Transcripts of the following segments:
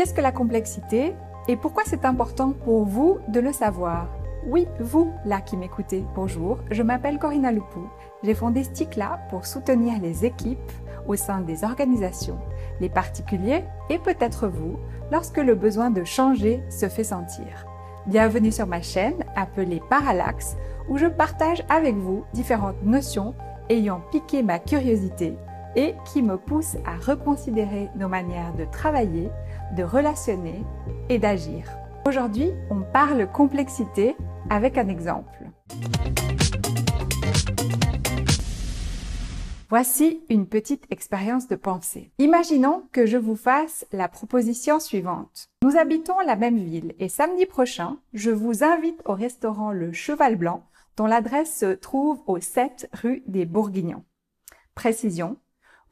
Qu'est-ce que la complexité et pourquoi c'est important pour vous de le savoir? Oui, vous, là qui m'écoutez, bonjour, je m'appelle Corinna Loupou. J'ai fondé Sticla pour soutenir les équipes au sein des organisations, les particuliers et peut-être vous, lorsque le besoin de changer se fait sentir. Bienvenue sur ma chaîne appelée Parallax, où je partage avec vous différentes notions ayant piqué ma curiosité et qui me poussent à reconsidérer nos manières de travailler, de relationner et d'agir. Aujourd'hui, on parle complexité avec un exemple. Voici une petite expérience de pensée. Imaginons que je vous fasse la proposition suivante. Nous habitons la même ville et samedi prochain, je vous invite au restaurant Le Cheval Blanc dont l'adresse se trouve au 7 rue des Bourguignons. Précision,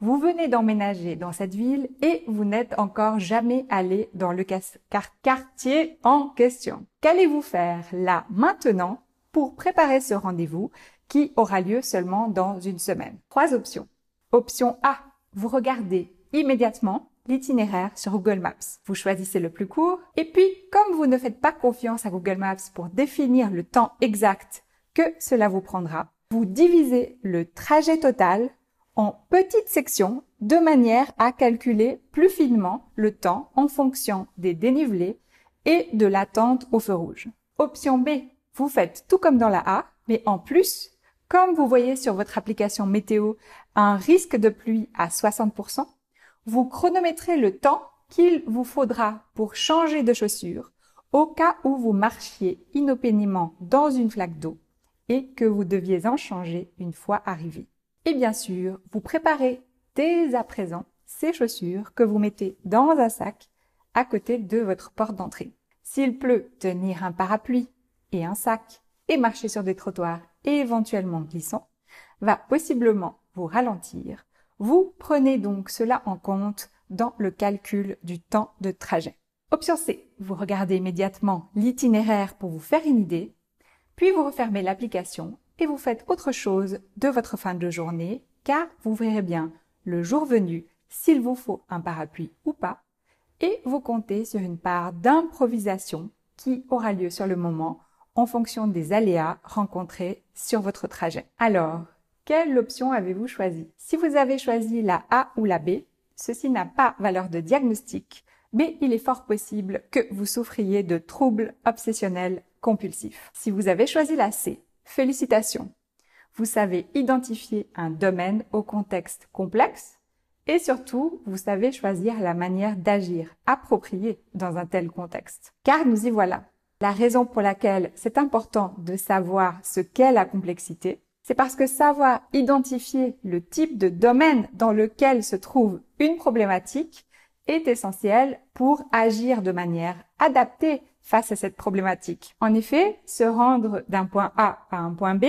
vous venez d'emménager dans cette ville et vous n'êtes encore jamais allé dans le quartier en question. Qu'allez-vous faire là maintenant pour préparer ce rendez-vous qui aura lieu seulement dans une semaine? Trois options. Option A, vous regardez immédiatement l'itinéraire sur Google Maps. Vous choisissez le plus court et puis comme vous ne faites pas confiance à Google Maps pour définir le temps exact que cela vous prendra, vous divisez le trajet total en petites sections de manière à calculer plus finement le temps en fonction des dénivelés et de l'attente au feu rouge. Option B, vous faites tout comme dans la A, mais en plus, comme vous voyez sur votre application météo un risque de pluie à 60%, vous chronométrez le temps qu'il vous faudra pour changer de chaussures au cas où vous marchiez inopénément dans une flaque d'eau et que vous deviez en changer une fois arrivé. Et bien sûr, vous préparez dès à présent ces chaussures que vous mettez dans un sac à côté de votre porte d'entrée. S'il pleut, tenir un parapluie et un sac et marcher sur des trottoirs éventuellement glissants va possiblement vous ralentir. Vous prenez donc cela en compte dans le calcul du temps de trajet. Option C, vous regardez immédiatement l'itinéraire pour vous faire une idée, puis vous refermez l'application et vous faites autre chose de votre fin de journée, car vous verrez bien le jour venu s'il vous faut un parapluie ou pas, et vous comptez sur une part d'improvisation qui aura lieu sur le moment en fonction des aléas rencontrés sur votre trajet. Alors, quelle option avez-vous choisi? Si vous avez choisi la A ou la B, ceci n'a pas valeur de diagnostic, mais il est fort possible que vous souffriez de troubles obsessionnels compulsifs. Si vous avez choisi la C, Félicitations. Vous savez identifier un domaine au contexte complexe et surtout, vous savez choisir la manière d'agir appropriée dans un tel contexte. Car nous y voilà. La raison pour laquelle c'est important de savoir ce qu'est la complexité, c'est parce que savoir identifier le type de domaine dans lequel se trouve une problématique est essentiel pour agir de manière adaptée face à cette problématique. En effet, se rendre d'un point A à un point B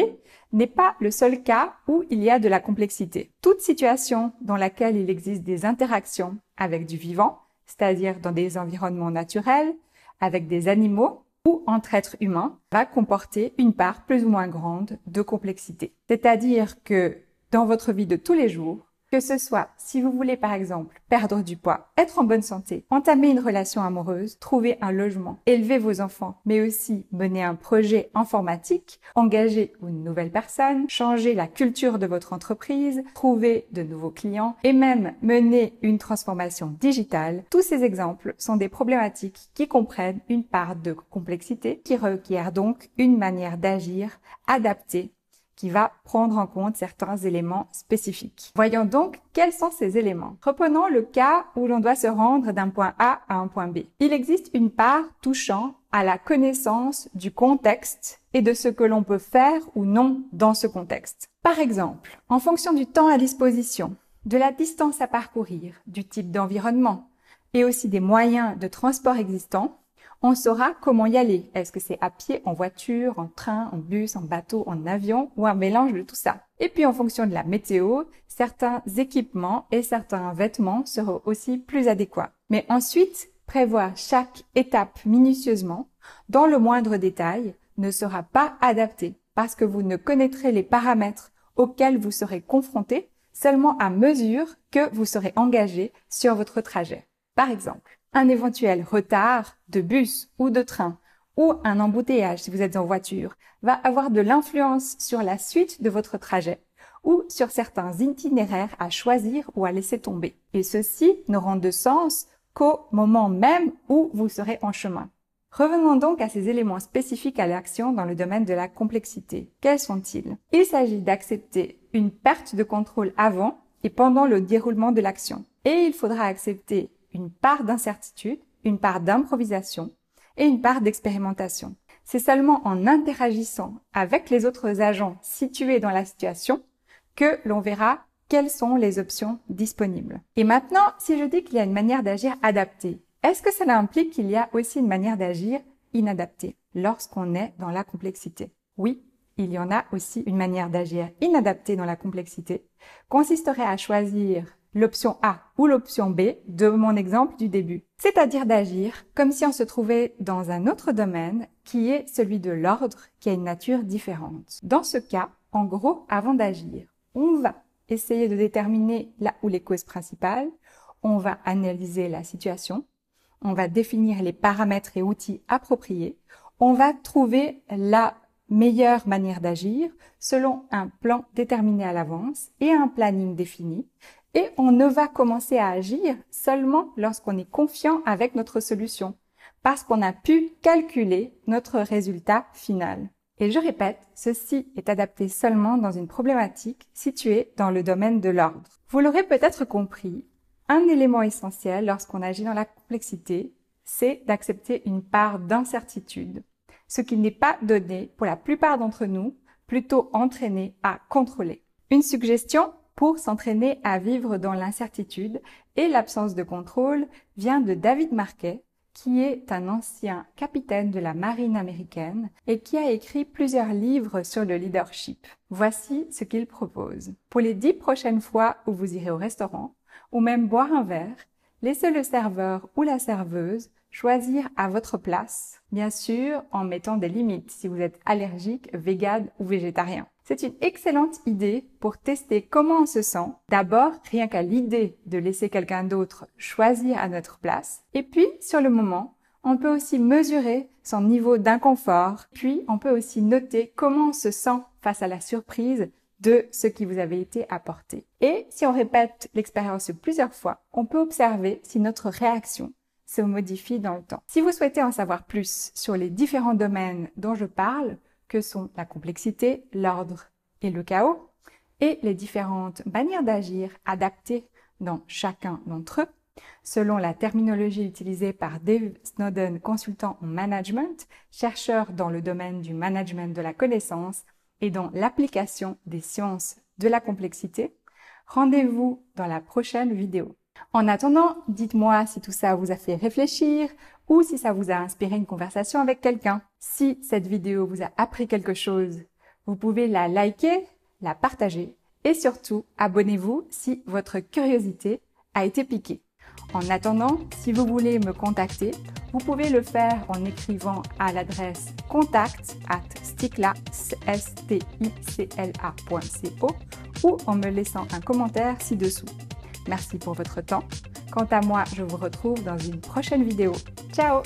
n'est pas le seul cas où il y a de la complexité. Toute situation dans laquelle il existe des interactions avec du vivant, c'est-à-dire dans des environnements naturels, avec des animaux ou entre êtres humains, va comporter une part plus ou moins grande de complexité. C'est-à-dire que dans votre vie de tous les jours, que ce soit si vous voulez par exemple perdre du poids, être en bonne santé, entamer une relation amoureuse, trouver un logement, élever vos enfants, mais aussi mener un projet informatique, engager une nouvelle personne, changer la culture de votre entreprise, trouver de nouveaux clients et même mener une transformation digitale, tous ces exemples sont des problématiques qui comprennent une part de complexité qui requiert donc une manière d'agir adaptée qui va prendre en compte certains éléments spécifiques. Voyons donc quels sont ces éléments. Reprenons le cas où l'on doit se rendre d'un point A à un point B. Il existe une part touchant à la connaissance du contexte et de ce que l'on peut faire ou non dans ce contexte. Par exemple, en fonction du temps à disposition, de la distance à parcourir, du type d'environnement et aussi des moyens de transport existants, on saura comment y aller. Est-ce que c'est à pied, en voiture, en train, en bus, en bateau, en avion ou un mélange de tout ça? Et puis en fonction de la météo, certains équipements et certains vêtements seront aussi plus adéquats. Mais ensuite, prévoir chaque étape minutieusement, dans le moindre détail, ne sera pas adapté parce que vous ne connaîtrez les paramètres auxquels vous serez confronté seulement à mesure que vous serez engagé sur votre trajet. Par exemple, Un éventuel retard de bus ou de train ou un embouteillage si vous êtes en voiture va avoir de l'influence sur la suite de votre trajet ou sur certains itinéraires à choisir ou à laisser tomber. Et ceci n'auront de sens qu'au moment même où vous serez en chemin. Revenons donc à ces éléments spécifiques à l'action dans le domaine de la complexité. Quels sont-ils? Il s'agit d'accepter une perte de contrôle avant et pendant le déroulement de l'action. Et il faudra accepter une part d'incertitude, une part d'improvisation, et une part d'expérimentation. C'est seulement en interagissant avec les autres agents situés dans la situation que l'on verra quelles sont les options disponibles. Et maintenant, si je dis qu'il y a une manière d'agir adaptée, est-ce que cela implique qu'il y a aussi une manière d'agir inadaptée lorsqu'on est dans la complexité? Oui, il y en a aussi une manière d'agir inadaptée dans la complexité, consisterait à choisir l'option A ou l'option B de mon exemple du début. C'est-à-dire d'agir comme si on se trouvait dans un autre domaine qui est celui de l'ordre qui a une nature différente. Dans ce cas, en gros, avant d'agir, on va essayer de déterminer là où les causes principales, on va analyser la situation, on va définir les paramètres et outils appropriés, on va trouver la meilleure manière d'agir selon un plan déterminé à l'avance et un planning défini et on ne va commencer à agir seulement lorsqu'on est confiant avec notre solution, parce qu'on a pu calculer notre résultat final. Et je répète, ceci est adapté seulement dans une problématique située dans le domaine de l'ordre. Vous l'aurez peut-être compris, un élément essentiel lorsqu'on agit dans la complexité, c'est d'accepter une part d'incertitude, ce qui n'est pas donné pour la plupart d'entre nous, plutôt entraîné à contrôler. Une suggestion pour s'entraîner à vivre dans l'incertitude et l'absence de contrôle vient de David Marquet, qui est un ancien capitaine de la marine américaine et qui a écrit plusieurs livres sur le leadership. Voici ce qu'il propose. Pour les dix prochaines fois où vous irez au restaurant, ou même boire un verre, laissez le serveur ou la serveuse choisir à votre place, bien sûr en mettant des limites si vous êtes allergique, vegan ou végétarien. C'est une excellente idée pour tester comment on se sent. D'abord, rien qu'à l'idée de laisser quelqu'un d'autre choisir à notre place. Et puis, sur le moment, on peut aussi mesurer son niveau d'inconfort. Puis, on peut aussi noter comment on se sent face à la surprise de ce qui vous avait été apporté. Et si on répète l'expérience plusieurs fois, on peut observer si notre réaction se modifie dans le temps. Si vous souhaitez en savoir plus sur les différents domaines dont je parle, que sont la complexité, l'ordre et le chaos, et les différentes manières d'agir adaptées dans chacun d'entre eux, selon la terminologie utilisée par Dave Snowden, consultant en management, chercheur dans le domaine du management de la connaissance et dans l'application des sciences de la complexité. Rendez-vous dans la prochaine vidéo. En attendant, dites-moi si tout ça vous a fait réfléchir ou si ça vous a inspiré une conversation avec quelqu'un. Si cette vidéo vous a appris quelque chose, vous pouvez la liker, la partager et surtout abonnez-vous si votre curiosité a été piquée. En attendant, si vous voulez me contacter, vous pouvez le faire en écrivant à l'adresse contact at ou en me laissant un commentaire ci-dessous. Merci pour votre temps. Quant à moi, je vous retrouve dans une prochaine vidéo. Ciao